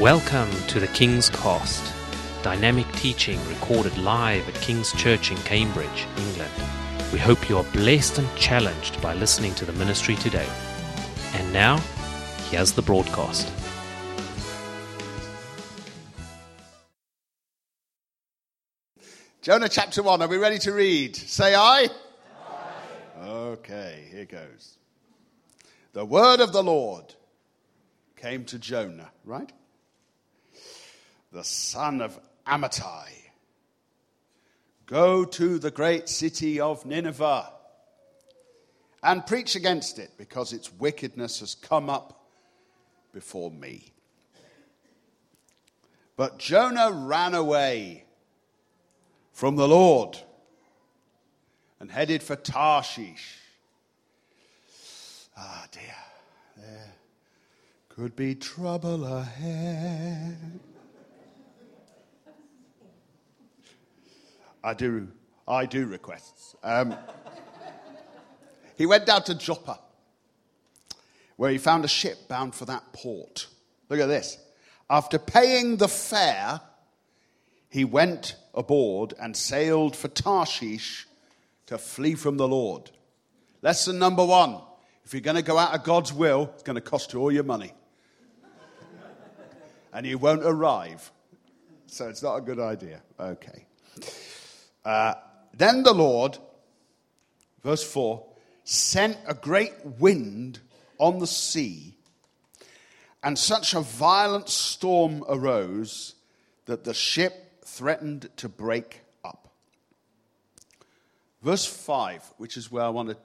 Welcome to the King's Cast, dynamic teaching recorded live at King's Church in Cambridge, England. We hope you are blessed and challenged by listening to the ministry today. And now, here's the broadcast. Jonah chapter 1, are we ready to read? Say aye. Okay, here goes. The word of the Lord came to Jonah, right? The son of Amittai. Go to the great city of Nineveh and preach against it because its wickedness has come up before me. But Jonah ran away from the Lord and headed for Tarshish. Ah, dear, there could be trouble ahead. I do, I do requests. Um, he went down to Joppa, where he found a ship bound for that port. Look at this. After paying the fare, he went aboard and sailed for Tarshish to flee from the Lord. Lesson number one if you're going to go out of God's will, it's going to cost you all your money. and you won't arrive. So it's not a good idea. Okay. Uh, then the Lord, verse 4, sent a great wind on the sea, and such a violent storm arose that the ship threatened to break up. Verse 5, which is where I want to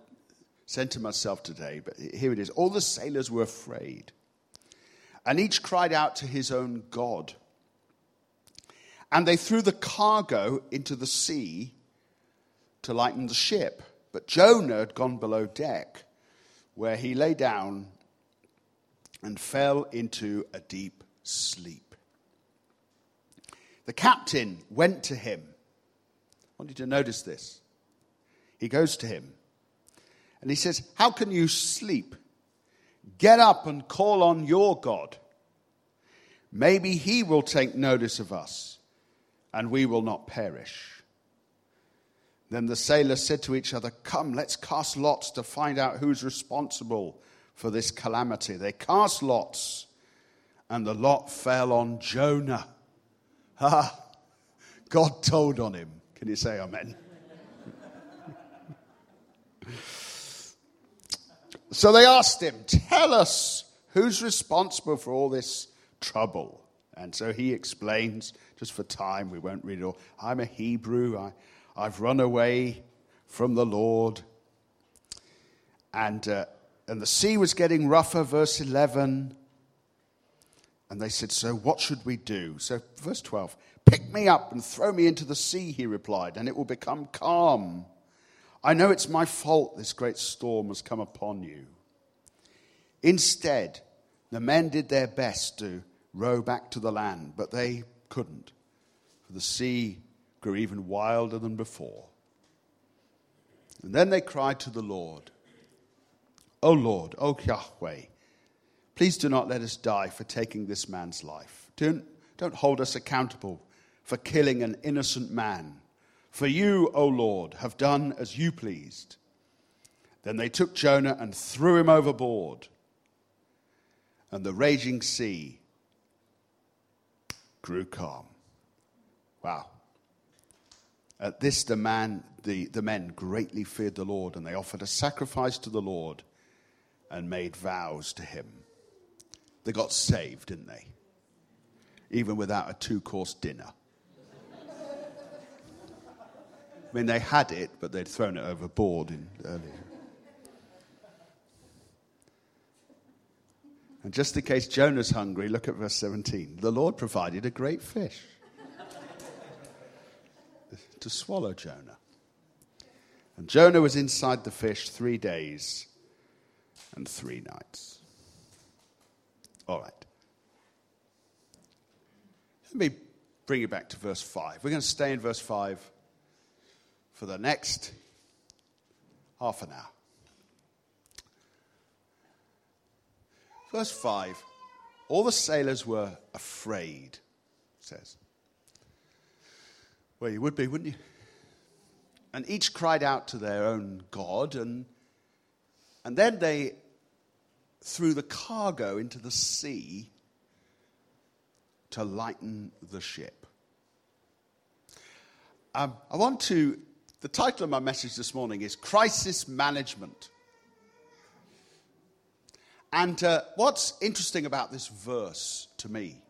center myself today, but here it is. All the sailors were afraid, and each cried out to his own God. And they threw the cargo into the sea to lighten the ship. But Jonah had gone below deck, where he lay down and fell into a deep sleep. The captain went to him. I want you to notice this. He goes to him and he says, How can you sleep? Get up and call on your God. Maybe he will take notice of us and we will not perish. Then the sailors said to each other, Come, let's cast lots to find out who's responsible for this calamity. They cast lots, and the lot fell on Jonah. Ah, God told on him. Can you say amen? so they asked him, Tell us who's responsible for all this trouble. And so he explains, just for time, we won't read it all. I'm a Hebrew. I, I've run away from the Lord. And, uh, and the sea was getting rougher, verse 11. And they said, So what should we do? So, verse 12, pick me up and throw me into the sea, he replied, and it will become calm. I know it's my fault this great storm has come upon you. Instead, the men did their best to row back to the land, but they couldn't, for the sea grew even wilder than before. And then they cried to the Lord, O Lord, O Yahweh, Please do not let us die for taking this man's life. Don't, don't hold us accountable for killing an innocent man. For you, O Lord, have done as you pleased. Then they took Jonah and threw him overboard, and the raging sea grew calm. Wow. At this, the, man, the, the men greatly feared the Lord, and they offered a sacrifice to the Lord and made vows to him. They got saved, didn't they? Even without a two course dinner. I mean, they had it, but they'd thrown it overboard in earlier. And just in case Jonah's hungry, look at verse 17. The Lord provided a great fish to swallow Jonah. And Jonah was inside the fish three days and three nights. All right. Let me bring you back to verse 5. We're going to stay in verse 5 for the next half an hour. Verse 5 all the sailors were afraid, says. Well, you would be, wouldn't you? And each cried out to their own God, and, and then they threw the cargo into the sea to lighten the ship. Um, I want to, the title of my message this morning is Crisis Management. And uh, what's interesting about this verse to me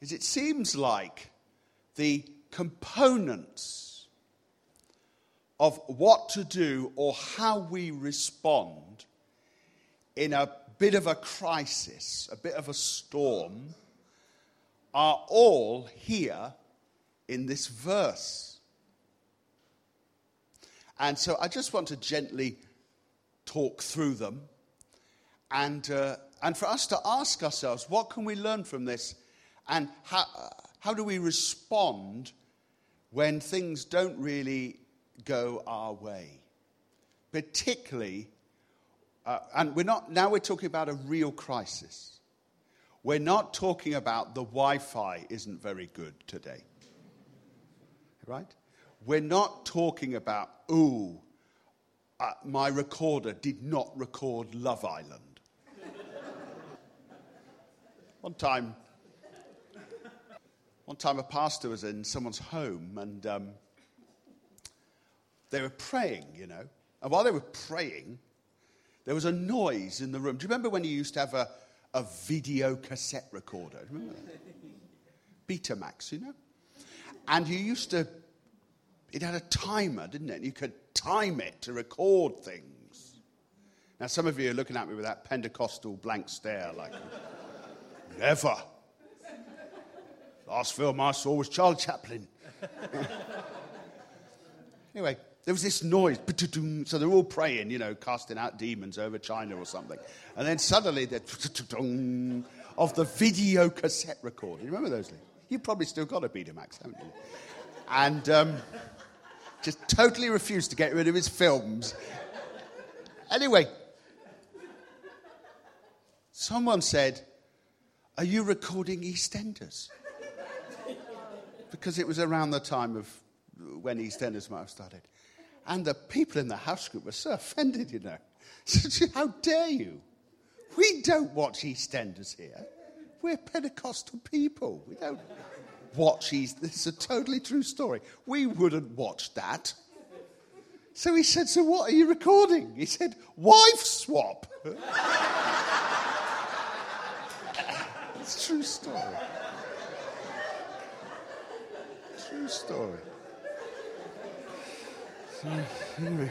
is it seems like the components of what to do or how we respond in a bit of a crisis, a bit of a storm, are all here in this verse. And so I just want to gently talk through them and, uh, and for us to ask ourselves what can we learn from this and how, how do we respond when things don't really go our way? Particularly, uh, and we're not, now we're talking about a real crisis. We're not talking about the Wi Fi isn't very good today. Right? We're not talking about, ooh, uh, my recorder did not record Love Island. One time, one time a pastor was in someone's home and um, they were praying, you know. And while they were praying, there was a noise in the room. Do you remember when you used to have a, a video cassette recorder. Remember that? Betamax, you know? And you used to, it had a timer, didn't it? You could time it to record things. Now, some of you are looking at me with that Pentecostal blank stare, like, never. Last film I saw was Charlie Chaplin. anyway, there was this noise. So they're all praying, you know, casting out demons over China or something. And then suddenly, the of the video cassette recorder. You remember those things? You've probably still got a Betamax, haven't you? And um, just totally refused to get rid of his films. Anyway, someone said, Are you recording EastEnders? Because it was around the time of when EastEnders might have started. And the people in the house group were so offended, you know. How dare you? We don't watch EastEnders here. We're Pentecostal people. We don't watch East. This is a totally true story. We wouldn't watch that. So he said, So what are you recording? He said, Wife swap. it's true story. True story. So, anyway.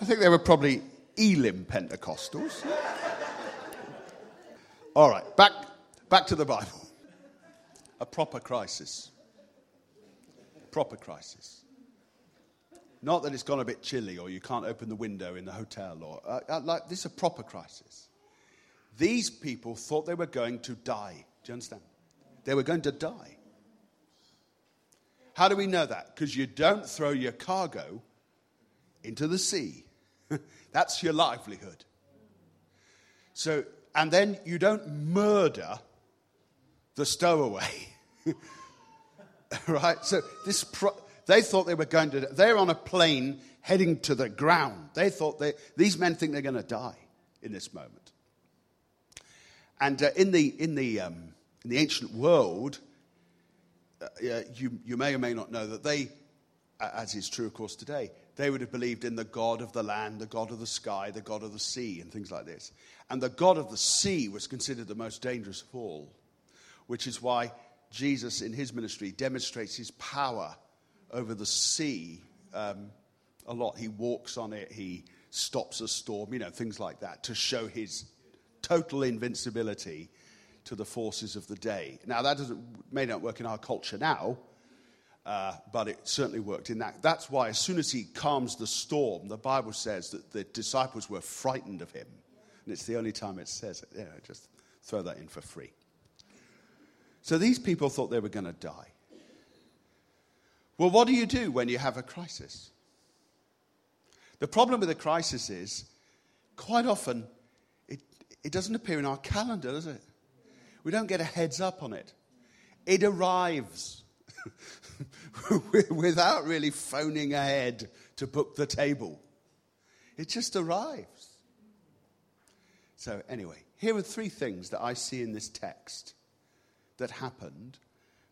I think they were probably Elim Pentecostals. All right, back, back to the Bible. A proper crisis. Proper crisis. Not that it's gone a bit chilly or you can't open the window in the hotel or uh, uh, like this is a proper crisis. These people thought they were going to die. Do you understand? They were going to die. How do we know that? Because you don't throw your cargo into the sea. That's your livelihood. So, and then you don't murder the stowaway. right? So this pro- they thought they were going to they're on a plane heading to the ground. They thought they these men think they're going to die in this moment. And uh, in the in the um, in the ancient world, uh, you, you may or may not know that they, as is true, of course, today, they would have believed in the God of the land, the God of the sky, the God of the sea, and things like this. And the God of the sea was considered the most dangerous of all, which is why Jesus, in his ministry, demonstrates his power over the sea um, a lot. He walks on it, he stops a storm, you know, things like that, to show his total invincibility to the forces of the day. Now, that doesn't, may not work in our culture now, uh, but it certainly worked in that. That's why, as soon as he calms the storm, the Bible says that the disciples were frightened of him. And it's the only time it says it. Yeah, just throw that in for free. So these people thought they were going to die. Well, what do you do when you have a crisis? The problem with a crisis is quite often it, it doesn't appear in our calendar, does it? We don't get a heads up on it. It arrives without really phoning ahead to book the table. It just arrives. So, anyway, here are three things that I see in this text that happened,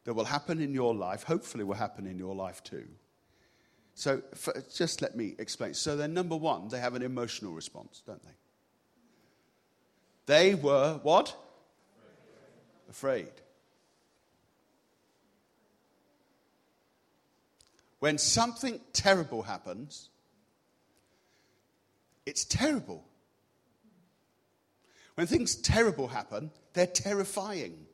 that will happen in your life, hopefully, will happen in your life too. So, for, just let me explain. So, then, number one, they have an emotional response, don't they? They were what? Afraid. When something terrible happens, it's terrible. When things terrible happen, they're terrifying.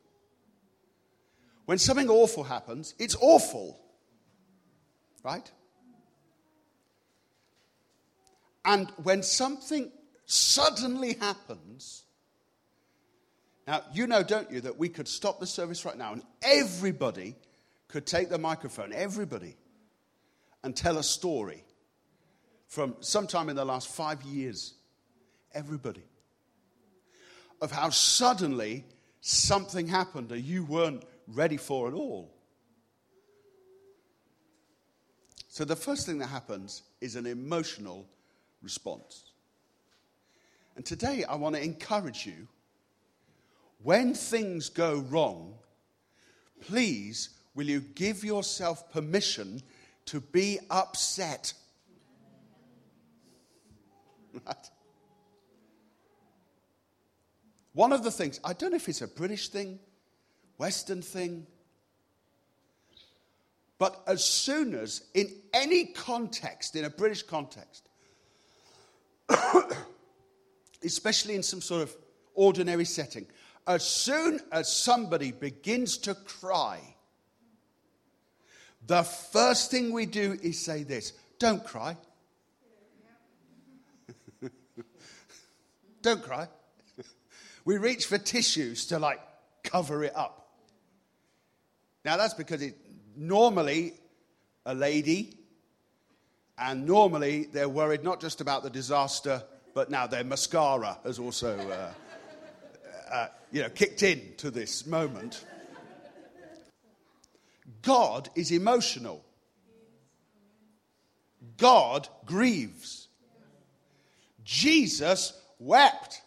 When something awful happens, it's awful. Right? And when something suddenly happens, now you know, don't you, that we could stop the service right now and everybody could take the microphone, everybody, and tell a story from sometime in the last five years. Everybody. Of how suddenly something happened that you weren't ready for at all. So, the first thing that happens is an emotional response. And today, I want to encourage you when things go wrong, please, will you give yourself permission to be upset? Right? One of the things, I don't know if it's a British thing, Western thing, but as soon as, in any context, in a British context, especially in some sort of ordinary setting, as soon as somebody begins to cry, the first thing we do is say this don't cry. Don't cry. we reach for tissues to like cover it up. Now that's because it normally a lady, and normally they're worried not just about the disaster, but now their mascara has also, uh, uh, you know, kicked in to this moment. God is emotional. God grieves. Jesus wept.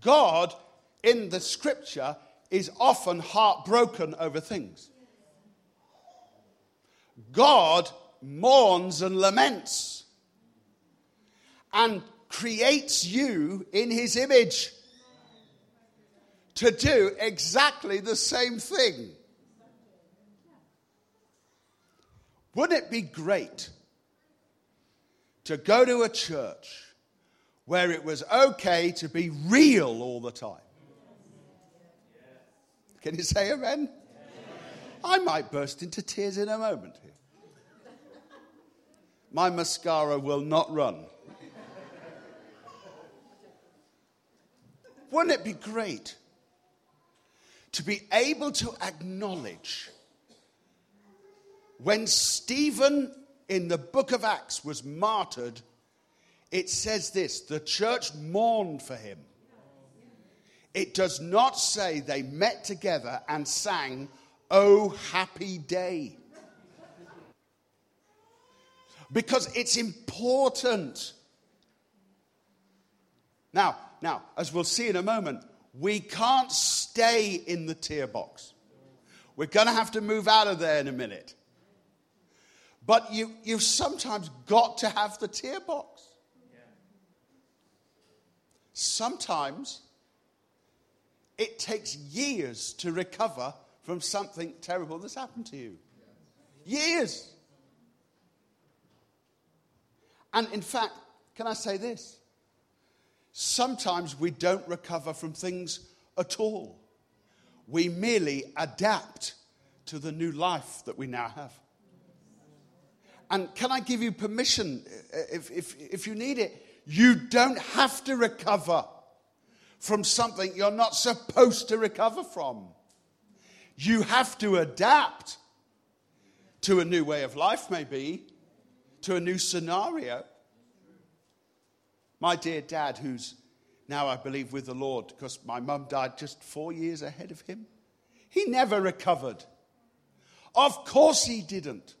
God in the scripture is often heartbroken over things. God mourns and laments and creates you in his image to do exactly the same thing. Wouldn't it be great to go to a church where it was okay to be real all the time. Can you say amen? I might burst into tears in a moment here. My mascara will not run. Wouldn't it be great to be able to acknowledge when Stephen in the book of Acts was martyred, it says this the church mourned for him. It does not say they met together and sang, Oh, happy day. Because it's important. Now, now, as we'll see in a moment, we can't stay in the tear box. We're going to have to move out of there in a minute. But you, you've sometimes got to have the tear box. Sometimes it takes years to recover from something terrible that's happened to you. Years. And in fact, can I say this? Sometimes we don't recover from things at all. We merely adapt to the new life that we now have. And can I give you permission uh, if, if, if you need it? You don't have to recover from something you're not supposed to recover from. You have to adapt to a new way of life, maybe, to a new scenario. My dear dad, who's now, I believe, with the Lord, because my mum died just four years ahead of him, he never recovered. Of course he didn't.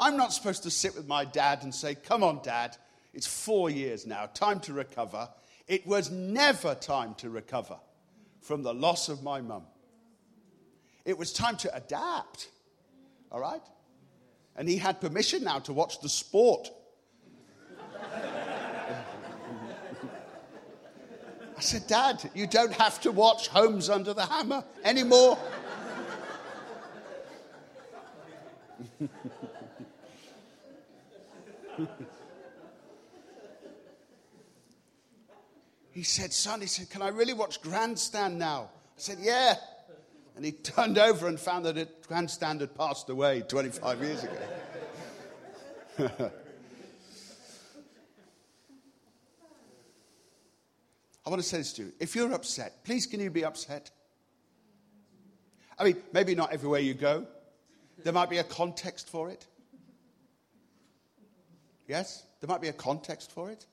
I'm not supposed to sit with my dad and say, Come on, dad, it's four years now, time to recover. It was never time to recover from the loss of my mum. It was time to adapt, all right? And he had permission now to watch the sport. I said, Dad, you don't have to watch Homes Under the Hammer anymore. he said, Son, he said, Can I really watch Grandstand now? I said, Yeah. And he turned over and found that it, Grandstand had passed away 25 years ago. I want to say this to you. If you're upset, please can you be upset? I mean, maybe not everywhere you go. There might be a context for it. Yes? There might be a context for it.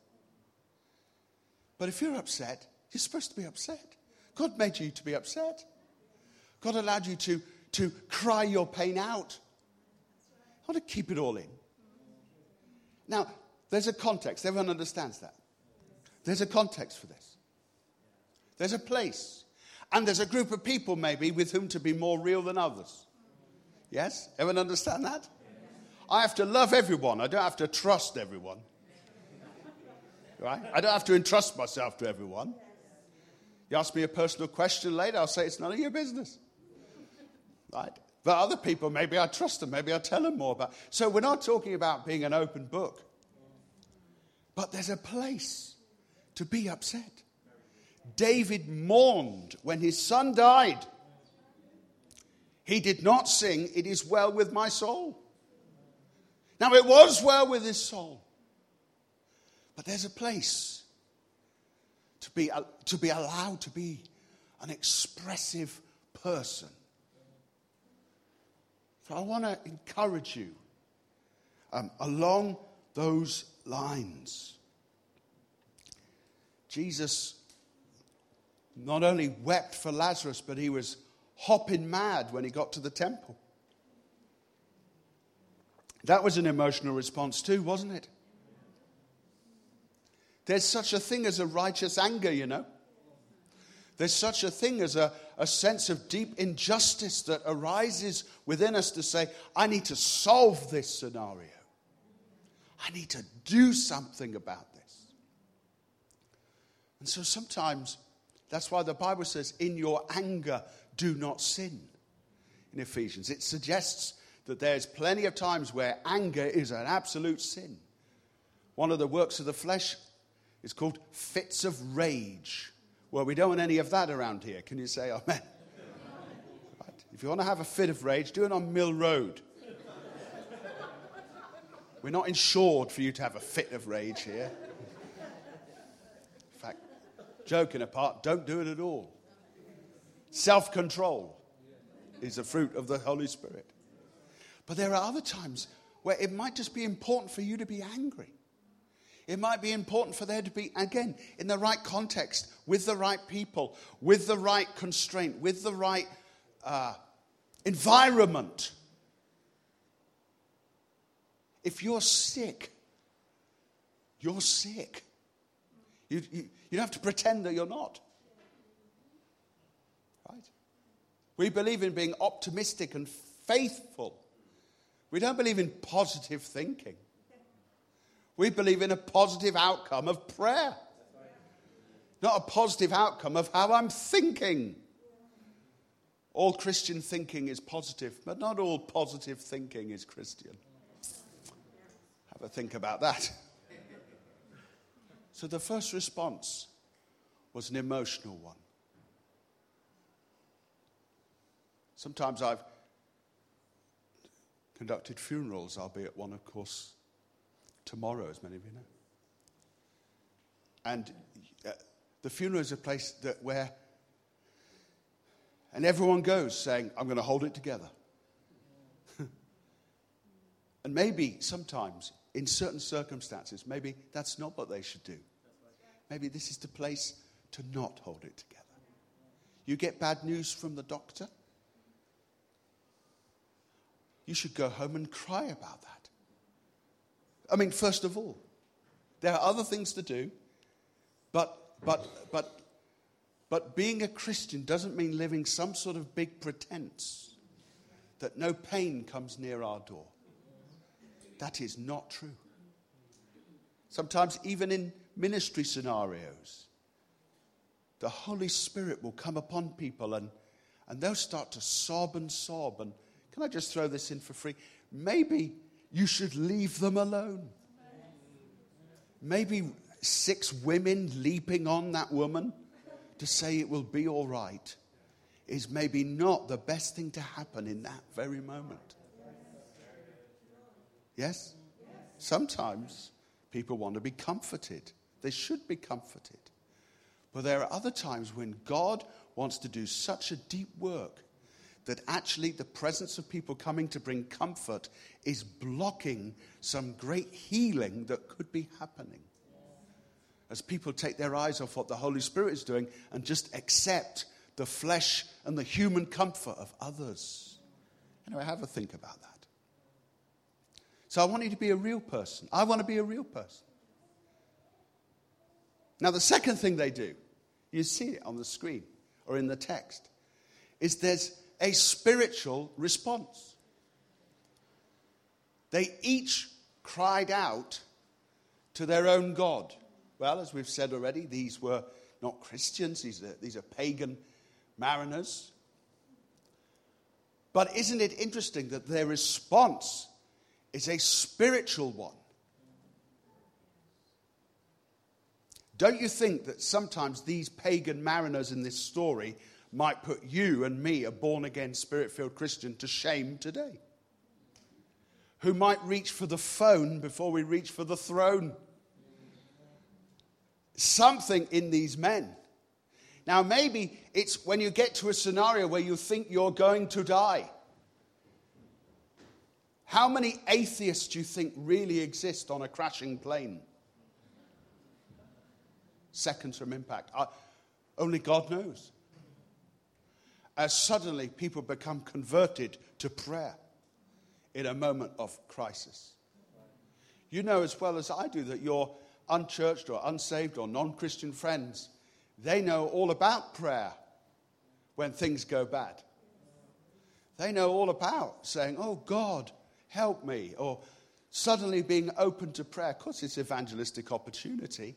But if you're upset, you're supposed to be upset. God made you to be upset. God allowed you to, to cry your pain out. Not to keep it all in. Now, there's a context. Everyone understands that. There's a context for this. There's a place. And there's a group of people, maybe, with whom to be more real than others. Yes? Everyone understand that? I have to love everyone. I don't have to trust everyone. Right? I don't have to entrust myself to everyone. You ask me a personal question later, I'll say it's none of your business. Right? But other people, maybe I trust them, maybe I tell them more about. So we're not talking about being an open book. But there's a place to be upset. David mourned when his son died. He did not sing, It is well with my soul. Now, it was well with his soul. But there's a place to be, to be allowed to be an expressive person. So I want to encourage you um, along those lines. Jesus not only wept for Lazarus, but he was hopping mad when he got to the temple. That was an emotional response, too, wasn't it? There's such a thing as a righteous anger, you know. There's such a thing as a, a sense of deep injustice that arises within us to say, I need to solve this scenario. I need to do something about this. And so sometimes that's why the Bible says, in your anger, do not sin in Ephesians. It suggests that there's plenty of times where anger is an absolute sin. One of the works of the flesh is called fits of rage. Well, we don't want any of that around here. Can you say amen? right. If you want to have a fit of rage, do it on Mill Road. We're not insured for you to have a fit of rage here. In fact, joking apart, don't do it at all. Self control is a fruit of the Holy Spirit. But there are other times where it might just be important for you to be angry. It might be important for there to be, again, in the right context, with the right people, with the right constraint, with the right uh, environment. If you're sick, you're sick. You, you, you don't have to pretend that you're not. Right? We believe in being optimistic and faithful. We don't believe in positive thinking. We believe in a positive outcome of prayer, not a positive outcome of how I'm thinking. All Christian thinking is positive, but not all positive thinking is Christian. Have a think about that. So the first response was an emotional one. Sometimes I've conducted funerals, albeit one, of course, tomorrow, as many of you know. And uh, the funeral is a place that where, and everyone goes saying, I'm going to hold it together. and maybe sometimes, in certain circumstances, maybe that's not what they should do. maybe this is the place to not hold it together. You get bad news from the doctor, you should go home and cry about that. I mean, first of all, there are other things to do, but, but, but, but being a Christian doesn't mean living some sort of big pretense that no pain comes near our door. That is not true. Sometimes, even in ministry scenarios, the Holy Spirit will come upon people and, and they'll start to sob and sob. And can I just throw this in for free? Maybe you should leave them alone. Maybe six women leaping on that woman to say it will be all right is maybe not the best thing to happen in that very moment. Yes? Sometimes people want to be comforted. They should be comforted. But there are other times when God wants to do such a deep work that actually the presence of people coming to bring comfort is blocking some great healing that could be happening. As people take their eyes off what the Holy Spirit is doing and just accept the flesh and the human comfort of others. Anyway, have a think about that. So I want you to be a real person. I want to be a real person. Now, the second thing they do, you see it on the screen or in the text, is there's a spiritual response. They each cried out to their own God. Well, as we've said already, these were not Christians, these are, these are pagan mariners. But isn't it interesting that their response is a spiritual one? Don't you think that sometimes these pagan mariners in this story might put you and me, a born again, spirit filled Christian, to shame today? Who might reach for the phone before we reach for the throne? Something in these men now, maybe it's when you get to a scenario where you think you're going to die. How many atheists do you think really exist on a crashing plane? Seconds from impact. Uh, only God knows. As suddenly people become converted to prayer in a moment of crisis. You know as well as I do that your unchurched or unsaved or non Christian friends they know all about prayer when things go bad. They know all about saying, Oh God, help me, or suddenly being open to prayer. Of course, it's evangelistic opportunity,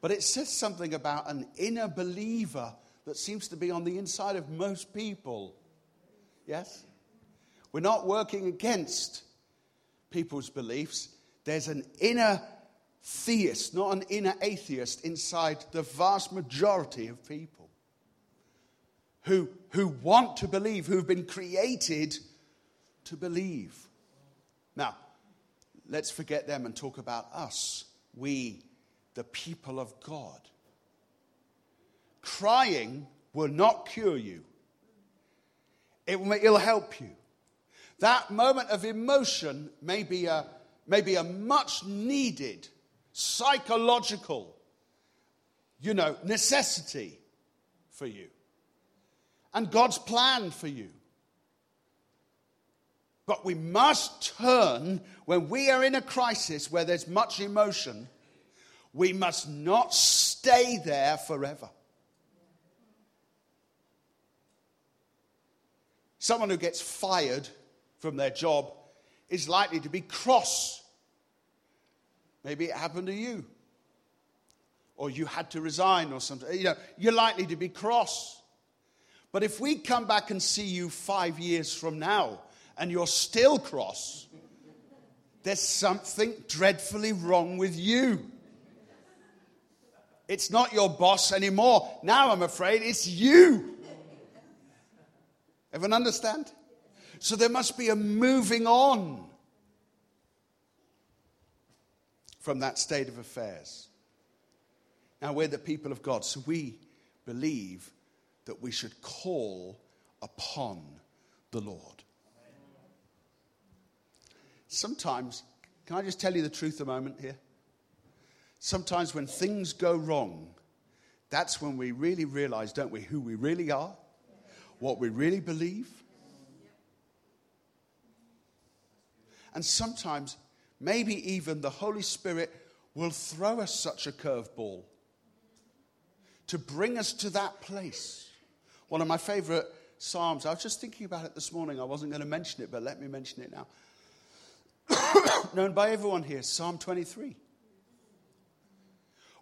but it says something about an inner believer that seems to be on the inside of most people. Yes? We're not working against people's beliefs. There's an inner theist, not an inner atheist, inside the vast majority of people who, who want to believe, who've been created to believe. Now, let's forget them and talk about us, we, the people of God. Crying will not cure you, it will, it'll help you. That moment of emotion may be a, may be a much needed psychological, you know, necessity for you and God's plan for you. But we must turn when we are in a crisis where there's much emotion, we must not stay there forever. Someone who gets fired from their job is likely to be cross Maybe it happened to you. Or you had to resign or something. You know, you're likely to be cross. But if we come back and see you five years from now and you're still cross, there's something dreadfully wrong with you. It's not your boss anymore. Now I'm afraid it's you. Everyone understand? So there must be a moving on. from that state of affairs. Now, we're the people of God, so we believe that we should call upon the Lord. Sometimes, can I just tell you the truth a moment here? sometimes when things go wrong, that's when we really realize, don't we, who we really are, what we really believe. And sometimes, maybe even the Holy Spirit will throw us such a curveball to bring us to that place. One of my favorite Psalms, I was just thinking about it this morning. I wasn't going to mention it, but let me mention it now. Known by everyone here, Psalm 23.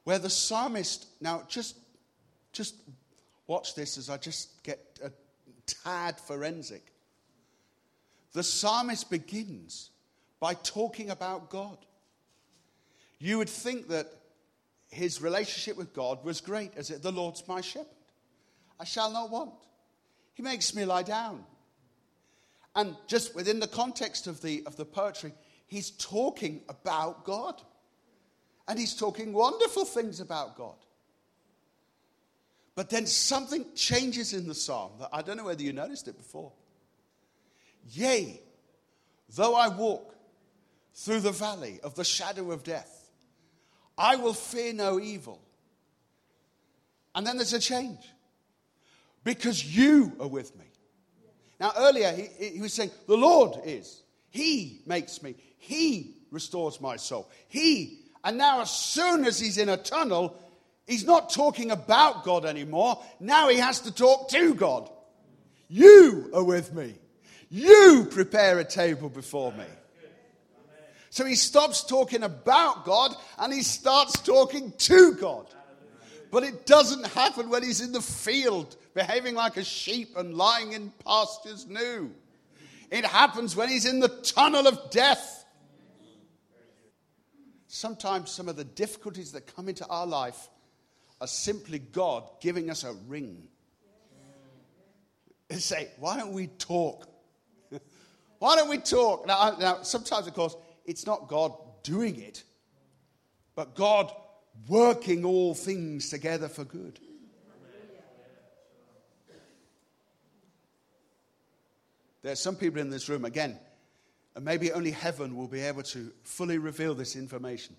Where the psalmist, now just, just watch this as I just get a tad forensic. The psalmist begins by talking about God. You would think that his relationship with God was great, as it, the Lord's my shepherd. I shall not want. He makes me lie down. And just within the context of the, of the poetry, he's talking about God. And he's talking wonderful things about God. But then something changes in the psalm that I don't know whether you noticed it before. Yea, though I walk through the valley of the shadow of death, I will fear no evil. And then there's a change because you are with me. Now, earlier he, he was saying, The Lord is. He makes me. He restores my soul. He. And now, as soon as he's in a tunnel, he's not talking about God anymore. Now he has to talk to God. You are with me. You prepare a table before me. So he stops talking about God and he starts talking to God. But it doesn't happen when he's in the field behaving like a sheep and lying in pastures new. It happens when he's in the tunnel of death. Sometimes some of the difficulties that come into our life simply God giving us a ring. And say, why don't we talk? why don't we talk? Now, now, sometimes, of course, it's not God doing it, but God working all things together for good. There are some people in this room, again, and maybe only heaven will be able to fully reveal this information.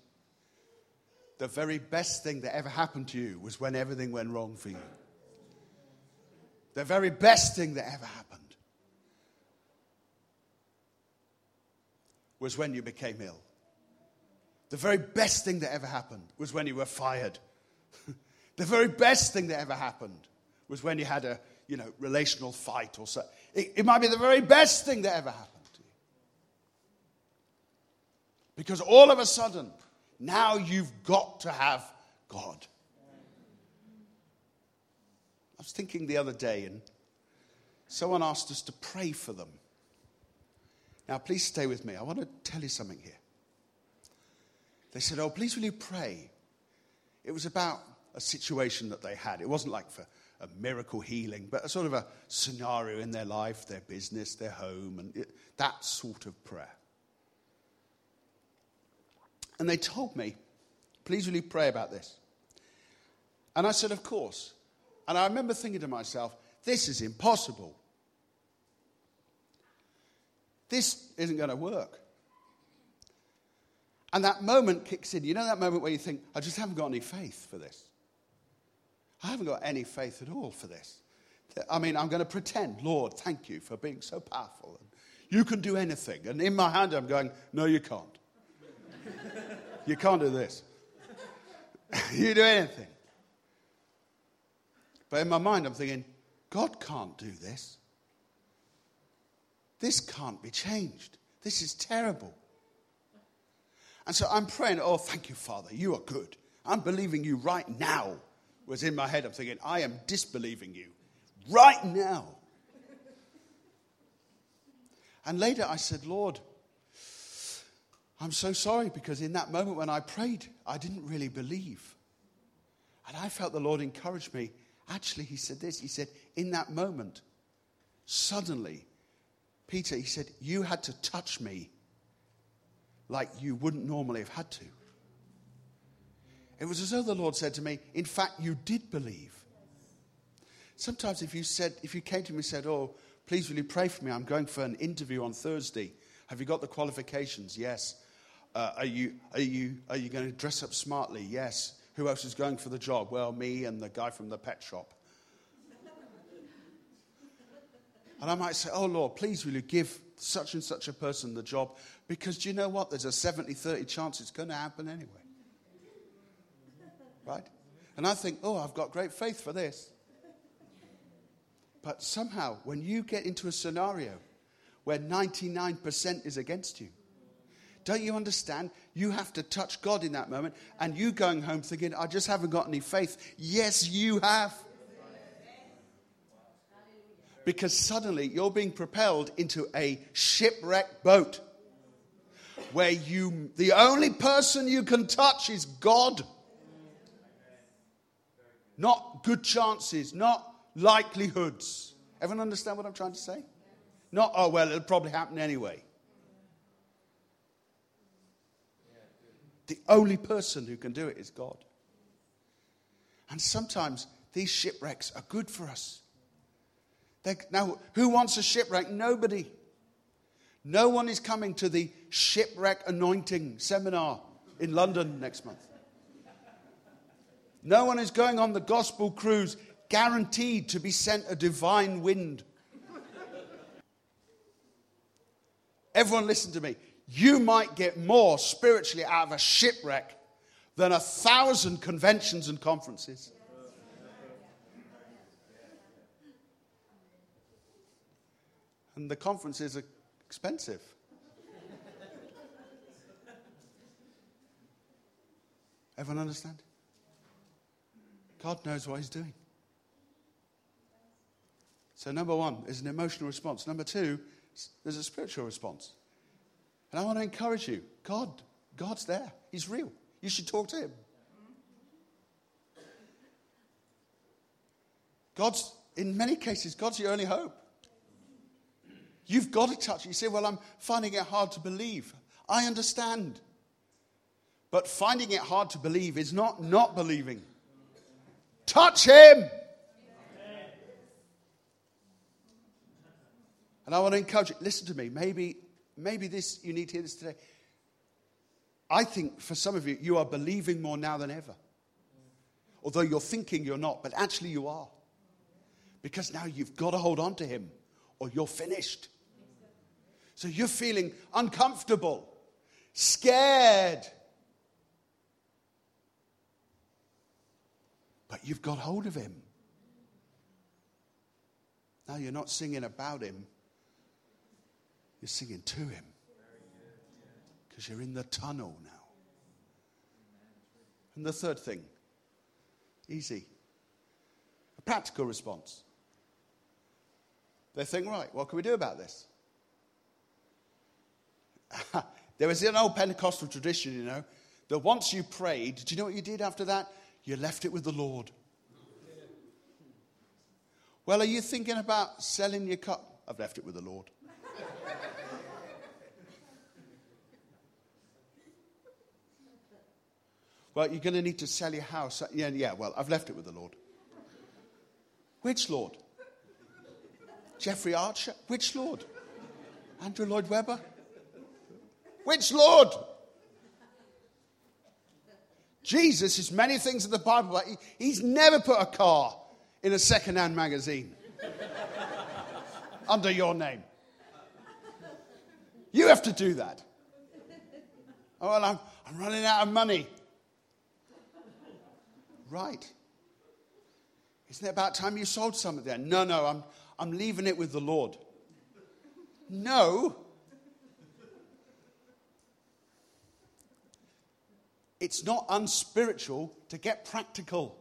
The very best thing that ever happened to you was when everything went wrong for you. The very best thing that ever happened was when you became ill. The very best thing that ever happened was when you were fired. the very best thing that ever happened was when you had a you know, relational fight or so. It, it might be the very best thing that ever happened to you. Because all of a sudden, now you've got to have God. I was thinking the other day, and someone asked us to pray for them. Now, please stay with me. I want to tell you something here. They said, Oh, please will you pray? It was about a situation that they had. It wasn't like for a miracle healing, but a sort of a scenario in their life, their business, their home, and it, that sort of prayer. And they told me, Please will you pray about this? And I said, Of course. And I remember thinking to myself, This is impossible. This isn't going to work. And that moment kicks in. You know that moment where you think, I just haven't got any faith for this. I haven't got any faith at all for this. I mean, I'm going to pretend, Lord, thank you for being so powerful. You can do anything. And in my hand, I'm going, no, you can't. You can't do this. you do anything. But in my mind, I'm thinking, God can't do this. This can't be changed. This is terrible. And so I'm praying, oh, thank you, Father. You are good. I'm believing you right now. Was in my head. I'm thinking, I am disbelieving you right now. And later I said, Lord, I'm so sorry because in that moment when I prayed, I didn't really believe. And I felt the Lord encourage me. Actually, He said this He said, in that moment, suddenly Peter, he said, You had to touch me like you wouldn't normally have had to. It was as though the Lord said to me, In fact, you did believe. Sometimes if you said, if you came to me and said, Oh, please will you pray for me? I'm going for an interview on Thursday. Have you got the qualifications? Yes. Uh, are, you, are, you, are you going to dress up smartly? Yes. Who else is going for the job? Well, me and the guy from the pet shop. And I might say, Oh Lord, please will you give such and such a person the job? Because do you know what? There's a 70 30 chance it's going to happen anyway. Right? And I think, Oh, I've got great faith for this. But somehow, when you get into a scenario where 99% is against you, don't you understand? You have to touch God in that moment, and you going home thinking, I just haven't got any faith. Yes, you have because suddenly you're being propelled into a shipwrecked boat where you the only person you can touch is God. Not good chances, not likelihoods. Everyone understand what I'm trying to say? Not, oh, well, it'll probably happen anyway. The only person who can do it is God. And sometimes these shipwrecks are good for us they, now, who wants a shipwreck? Nobody. No one is coming to the shipwreck anointing seminar in London next month. No one is going on the gospel cruise guaranteed to be sent a divine wind. Everyone, listen to me. You might get more spiritually out of a shipwreck than a thousand conventions and conferences. And the conferences are expensive. Everyone understand? God knows what He's doing. So, number one is an emotional response. Number two, there's a spiritual response. And I want to encourage you God, God's there. He's real. You should talk to Him. God's, in many cases, God's your only hope. You've got to touch it. You say, Well, I'm finding it hard to believe. I understand. But finding it hard to believe is not not believing. Touch him. And I want to encourage you, listen to me. Maybe, maybe this you need to hear this today. I think for some of you, you are believing more now than ever. Although you're thinking you're not, but actually you are. Because now you've got to hold on to him or you're finished. So you're feeling uncomfortable, scared. But you've got hold of him. Now you're not singing about him, you're singing to him. Because you're in the tunnel now. And the third thing, easy, a practical response. They think, right, what can we do about this? there was an old Pentecostal tradition, you know, that once you prayed, do you know what you did after that? You left it with the Lord. Well, are you thinking about selling your car? I've left it with the Lord. Well, you're going to need to sell your house. Uh, yeah, yeah, well, I've left it with the Lord. Which Lord? Jeffrey Archer? Which Lord? Andrew Lloyd Webber? Which Lord? Jesus is many things in the Bible, but he, he's never put a car in a second-hand magazine under your name. You have to do that. Oh, well, I'm, I'm running out of money. Right. Isn't it about time you sold some of that? No, no, I'm, I'm leaving it with the Lord. No. It's not unspiritual to get practical.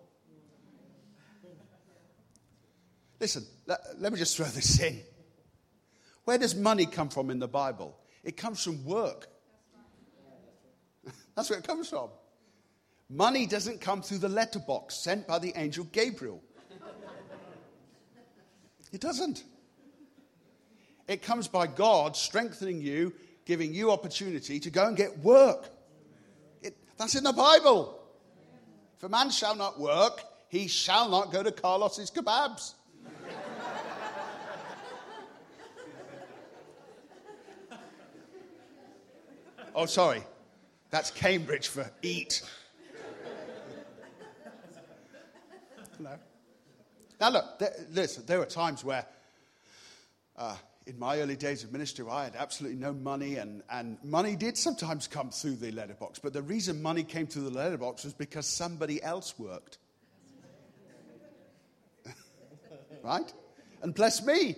Listen, let, let, me just throw this in. Where does money come from in the Bible? It comes from work. That's where it comes from. Money doesn't come through the letterbox sent by the angel Gabriel. It doesn't. It comes by God strengthening you, giving you opportunity to go and get work. That's in the Bible. If a man shall not work, he shall not go to Carlos's kebabs. oh, sorry. That's Cambridge for eat. No. Now, look, there, listen, there were times where, uh, in my early days of ministry, I had absolutely no money, and, and money did sometimes come through the letterbox. But the reason money came through the letterbox was because somebody else worked. right? And bless me.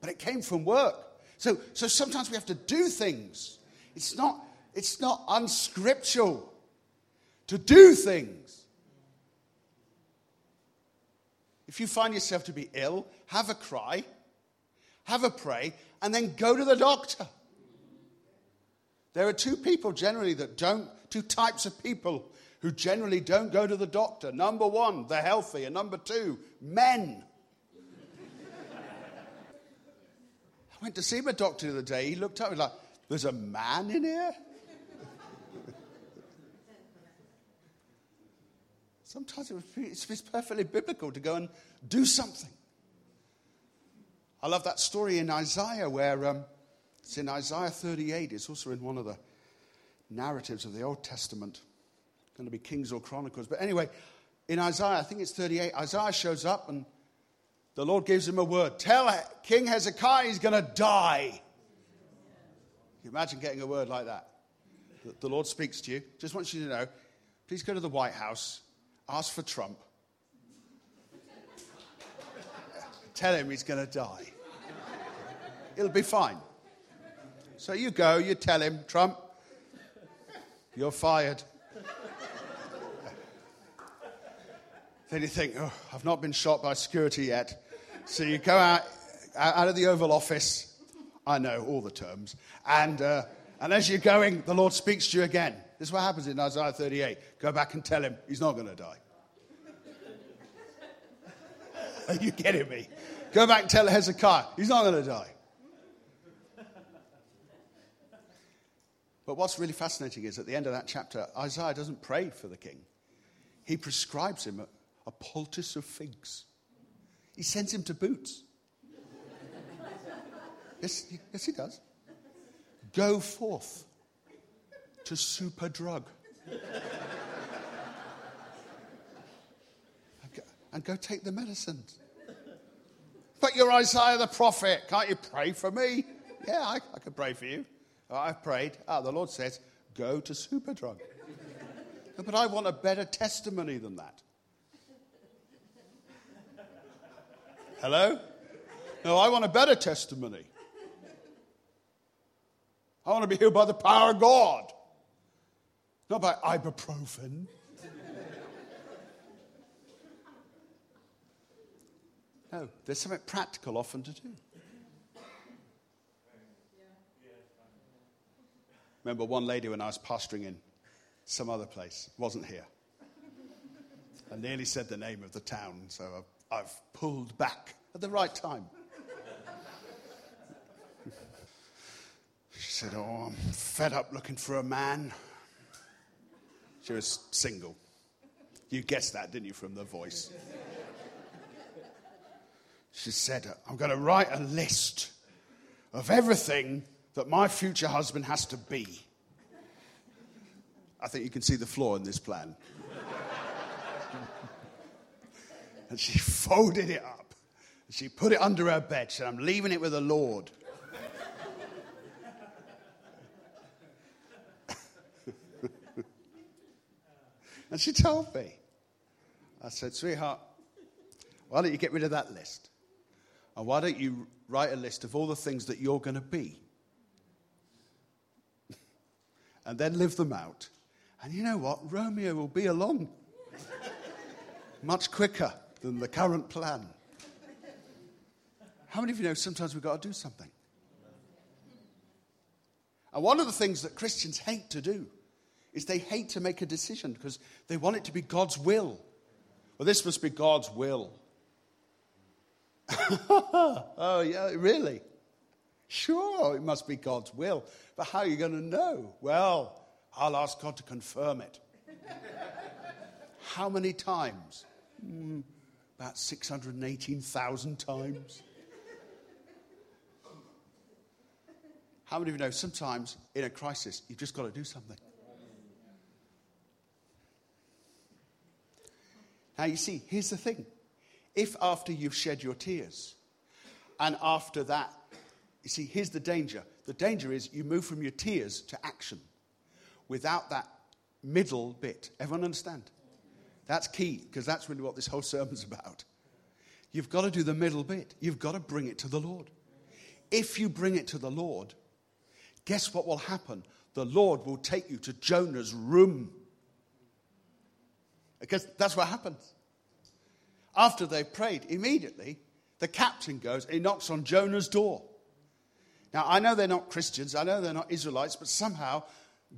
But it came from work. So, so sometimes we have to do things. It's not, it's not unscriptural to do things. If you find yourself to be ill, have a cry, have a pray, and then go to the doctor. There are two people generally that don't, two types of people who generally don't go to the doctor. Number one, they're healthy, and number two, men. I went to see my doctor the other day. He looked up and was like, There's a man in here? Sometimes it's perfectly biblical to go and do something. I love that story in Isaiah where um, it's in Isaiah 38. It's also in one of the narratives of the Old Testament. It's going to be Kings or Chronicles. But anyway, in Isaiah, I think it's 38, Isaiah shows up and the Lord gives him a word. Tell King Hezekiah he's going to die. Can you imagine getting a word like that? The Lord speaks to you. Just wants you to know please go to the White House ask for Trump, tell him he's going to die. It'll be fine. So you go, you tell him, Trump, you're fired. then you think, oh, I've not been shot by security yet. So you go out, out of the Oval Office. I know all the terms. And, uh, and as you're going, the Lord speaks to you again. This is what happens in Isaiah 38. Go back and tell him he's not going to die. Are you kidding me? Go back and tell Hezekiah he's not going to die. But what's really fascinating is at the end of that chapter, Isaiah doesn't pray for the king. He prescribes him a, a poultice of figs. He sends him to boots. yes, yes, he does. Go forth to Superdrug. and go take the medicines. But you're Isaiah the prophet. Can't you pray for me? Yeah, I, I can pray for you. Oh, I've prayed. Ah, the Lord says, go to Superdrug. but I want a better testimony than that. Hello? No, I want a better testimony. I want to be healed by the power of God, not by ibuprofen. No, there's something practical often to do. Remember one lady when I was pastoring in some other place, wasn't here. I nearly said the name of the town, so I've, I've pulled back at the right time. Said, Oh, I'm fed up looking for a man. She was single. You guessed that, didn't you, from the voice? She said, I'm going to write a list of everything that my future husband has to be. I think you can see the flaw in this plan. and she folded it up. She put it under her bed. She said, I'm leaving it with the Lord. And she told me. I said, sweetheart, why don't you get rid of that list? And why don't you write a list of all the things that you're going to be? and then live them out. And you know what? Romeo will be along much quicker than the current plan. How many of you know sometimes we've got to do something? And one of the things that Christians hate to do is they hate to make a decision because they want it to be God's will. Well, this must be God's will. oh, yeah, really? Sure, it must be God's will. But how are you going to know? Well, I'll ask God to confirm it. how many times? Mm, about 618,000 times. How many of you know sometimes in a crisis, you've just got to do something? Now, you see, here's the thing. If after you've shed your tears, and after that, you see, here's the danger. The danger is you move from your tears to action without that middle bit. Everyone understand? That's key, because that's really what this whole sermon's about. You've got to do the middle bit. You've got to bring it to the Lord. If you bring it to the Lord, guess what will happen? The Lord will take you to Jonah's room. Because that's what happens. After they've prayed, immediately the captain goes and he knocks on Jonah's door. Now, I know they're not Christians, I know they're not Israelites, but somehow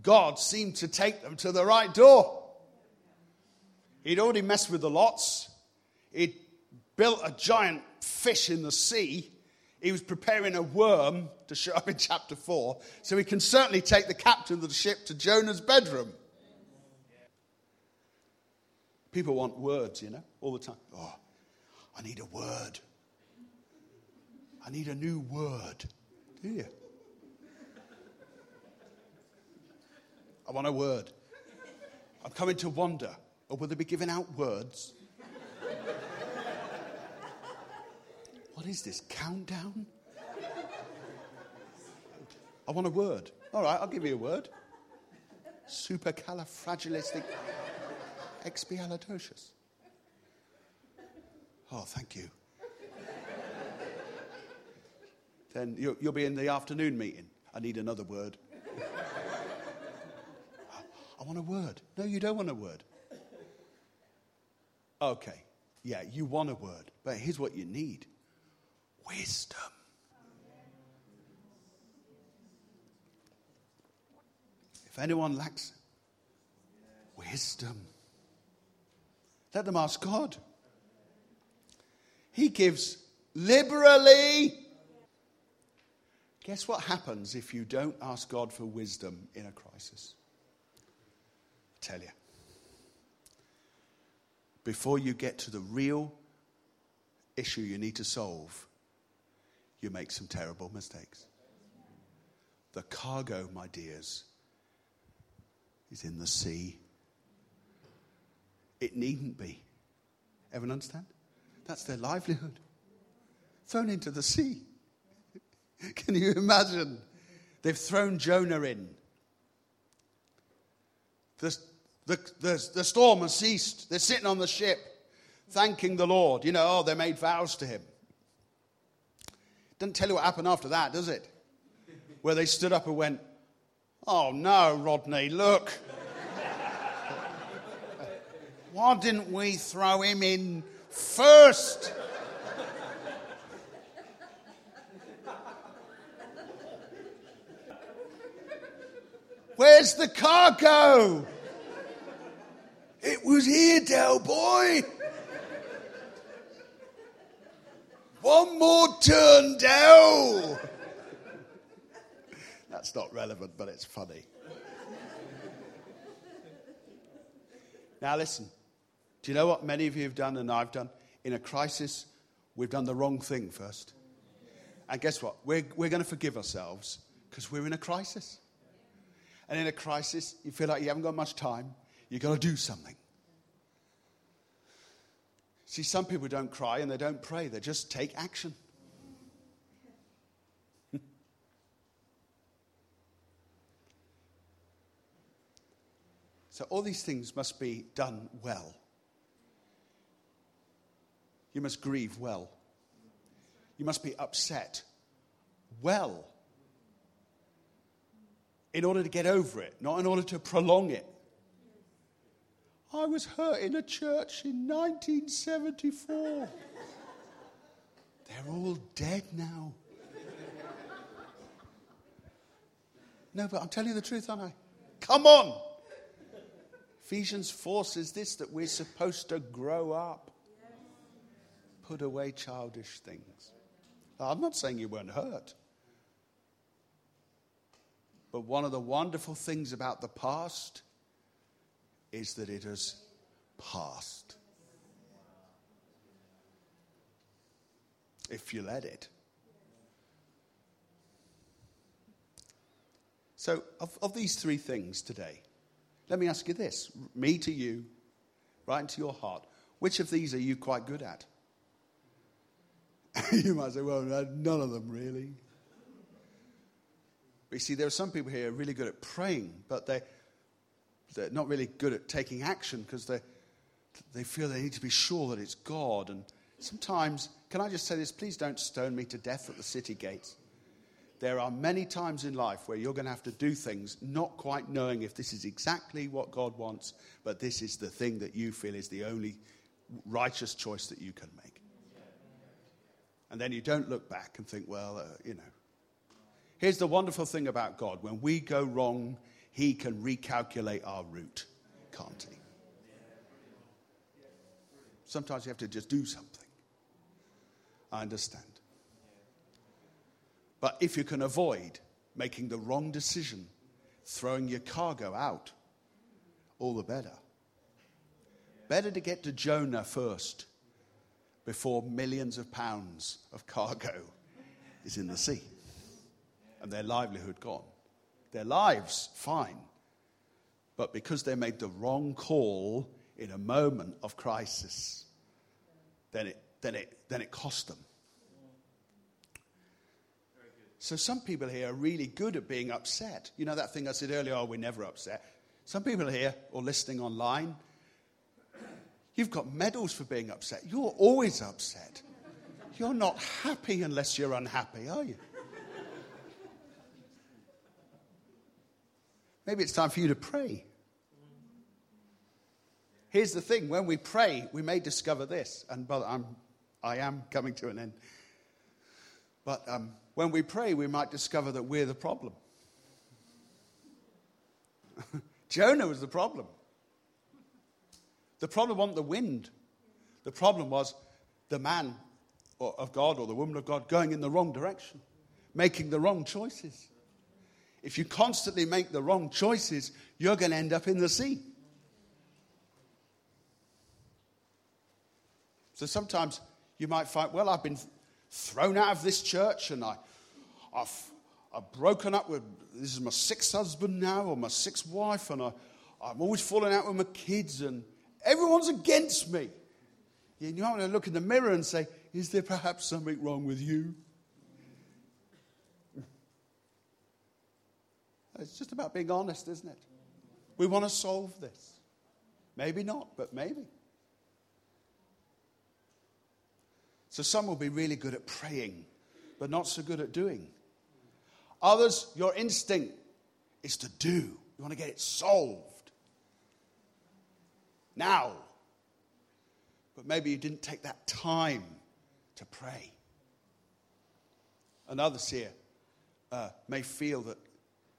God seemed to take them to the right door. He'd already messed with the lots, he'd built a giant fish in the sea. He was preparing a worm to show up in chapter 4, so he can certainly take the captain of the ship to Jonah's bedroom. People want words, you know, all the time. Oh, I need a word. I need a new word. Do you? I want a word. I'm coming to wonder. Or will they be giving out words? what is this? Countdown? I want a word. All right, I'll give you a word. Supercalifragilistic expialidocious. Oh, thank you. then you'll, you'll be in the afternoon meeting. I need another word. I want a word. No, you don't want a word. Okay, yeah, you want a word, but here's what you need wisdom. If anyone lacks wisdom, let them ask God. He gives liberally. Guess what happens if you don't ask God for wisdom in a crisis? I tell you. Before you get to the real issue you need to solve, you make some terrible mistakes. The cargo, my dears, is in the sea. It needn't be. Everyone understand? That's their livelihood. Thrown into the sea. Can you imagine? They've thrown Jonah in. The, the, the, the storm has ceased. They're sitting on the ship, thanking the Lord. You know, oh, they made vows to him. Doesn't tell you what happened after that, does it? Where they stood up and went, Oh no, Rodney, look. Why didn't we throw him in first? Where's the cargo? It was here, Del Boy. One more turn, Del. That's not relevant, but it's funny. now, listen. Do you know what many of you have done and I've done? In a crisis, we've done the wrong thing first. And guess what? We're, we're going to forgive ourselves because we're in a crisis. And in a crisis, you feel like you haven't got much time. You've got to do something. See, some people don't cry and they don't pray, they just take action. so, all these things must be done well. You must grieve well. You must be upset well in order to get over it, not in order to prolong it. I was hurt in a church in 1974. They're all dead now. No, but I'm telling you the truth, aren't I? Come on! Ephesians 4 says this that we're supposed to grow up, put away childish things. I'm not saying you weren't hurt. But one of the wonderful things about the past is that it has passed. If you let it. So, of, of these three things today, let me ask you this me to you, right into your heart. Which of these are you quite good at? you might say, well, none of them really. But you see, there are some people here really good at praying, but they, they're not really good at taking action because they, they feel they need to be sure that it's God. And sometimes, can I just say this? Please don't stone me to death at the city gates. There are many times in life where you're going to have to do things not quite knowing if this is exactly what God wants, but this is the thing that you feel is the only righteous choice that you can make. And then you don't look back and think, well, uh, you know. Here's the wonderful thing about God when we go wrong, He can recalculate our route, can't He? Sometimes you have to just do something. I understand. But if you can avoid making the wrong decision, throwing your cargo out, all the better. Better to get to Jonah first before millions of pounds of cargo is in the sea and their livelihood gone. Their lives, fine. But because they made the wrong call in a moment of crisis, then it, then it, then it cost them. So some people here are really good at being upset. You know that thing I said earlier, oh, we're never upset. Some people here or listening online, you've got medals for being upset. You're always upset. You're not happy unless you're unhappy, are you? Maybe it's time for you to pray. Here's the thing when we pray, we may discover this, and but I'm, I am coming to an end. But um, when we pray, we might discover that we're the problem. Jonah was the problem. The problem wasn't the wind. The problem was the man of God or the woman of God going in the wrong direction, making the wrong choices. If you constantly make the wrong choices, you're going to end up in the sea. So sometimes you might find, well, I've been thrown out of this church and I, I've, I've broken up with, this is my sixth husband now or my sixth wife and I, I'm always falling out with my kids and everyone's against me. You want to look in the mirror and say, is there perhaps something wrong with you? It's just about being honest, isn't it? We want to solve this. Maybe not, but maybe. So some will be really good at praying, but not so good at doing. Others, your instinct is to do. You want to get it solved. Now. But maybe you didn't take that time to pray. And others here uh, may feel that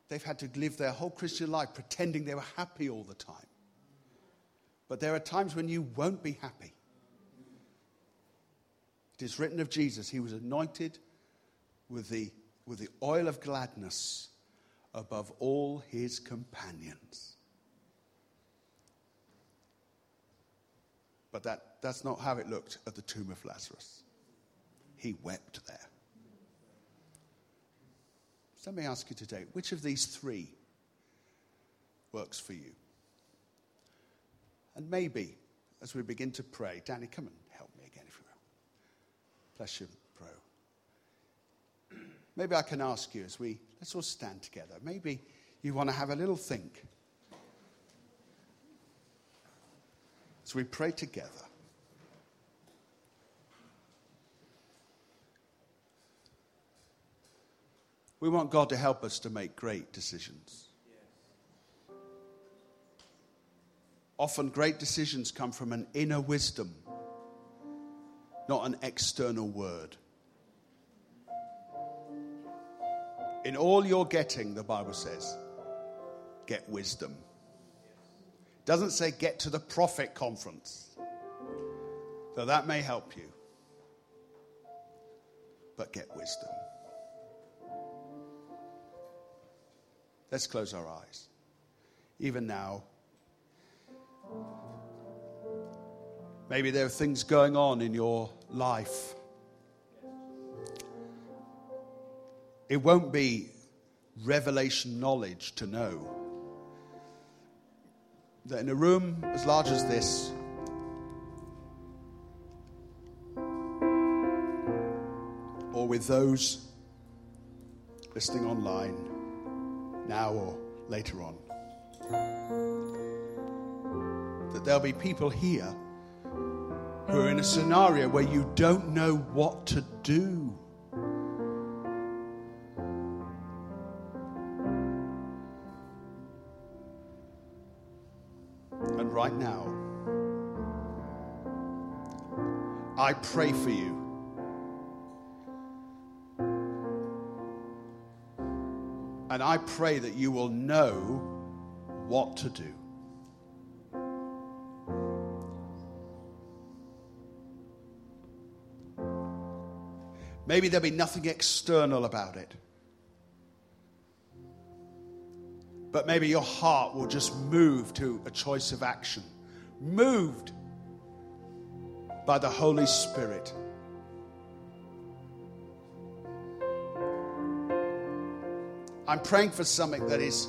they've had to live their whole Christian life pretending they were happy all the time. But there are times when you won't be happy. It is written of Jesus, he was anointed with the, with the oil of gladness above all his companions. But that, that's not how it looked at the tomb of Lazarus. He wept there. So let me ask you today which of these three works for you? And maybe as we begin to pray, Danny, come and help me again if you will. Bless you, bro. Maybe I can ask you as we, let's all stand together. Maybe you want to have a little think. As we pray together. We want God to help us to make great decisions. Often, great decisions come from an inner wisdom not an external word. In all you're getting, the Bible says, get wisdom. Doesn't say get to the prophet conference, though that may help you. But get wisdom. Let's close our eyes. Even now, Maybe there are things going on in your life. It won't be revelation knowledge to know that in a room as large as this, or with those listening online now or later on, that there'll be people here who are in a scenario where you don't know what to do. I pray for you. And I pray that you will know what to do. Maybe there'll be nothing external about it. But maybe your heart will just move to a choice of action. Moved by the Holy Spirit. I'm praying for something that is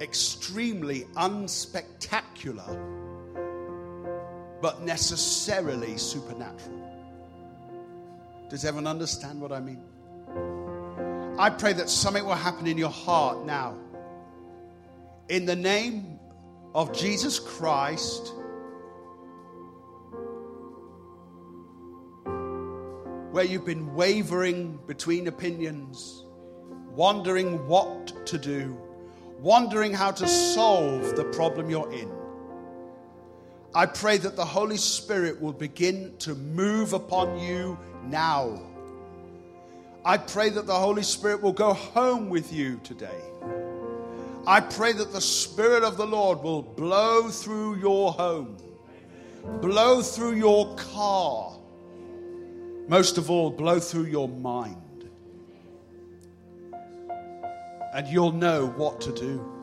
extremely unspectacular, but necessarily supernatural. Does everyone understand what I mean? I pray that something will happen in your heart now. In the name of Jesus Christ, where you've been wavering between opinions, wondering what to do, wondering how to solve the problem you're in. I pray that the Holy Spirit will begin to move upon you now. I pray that the Holy Spirit will go home with you today. I pray that the Spirit of the Lord will blow through your home, blow through your car, most of all, blow through your mind. And you'll know what to do.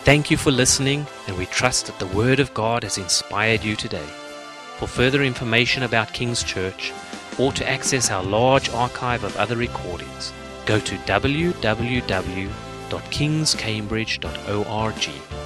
Thank you for listening, and we trust that the Word of God has inspired you today. For further information about King's Church, or to access our large archive of other recordings, go to www.kingscambridge.org.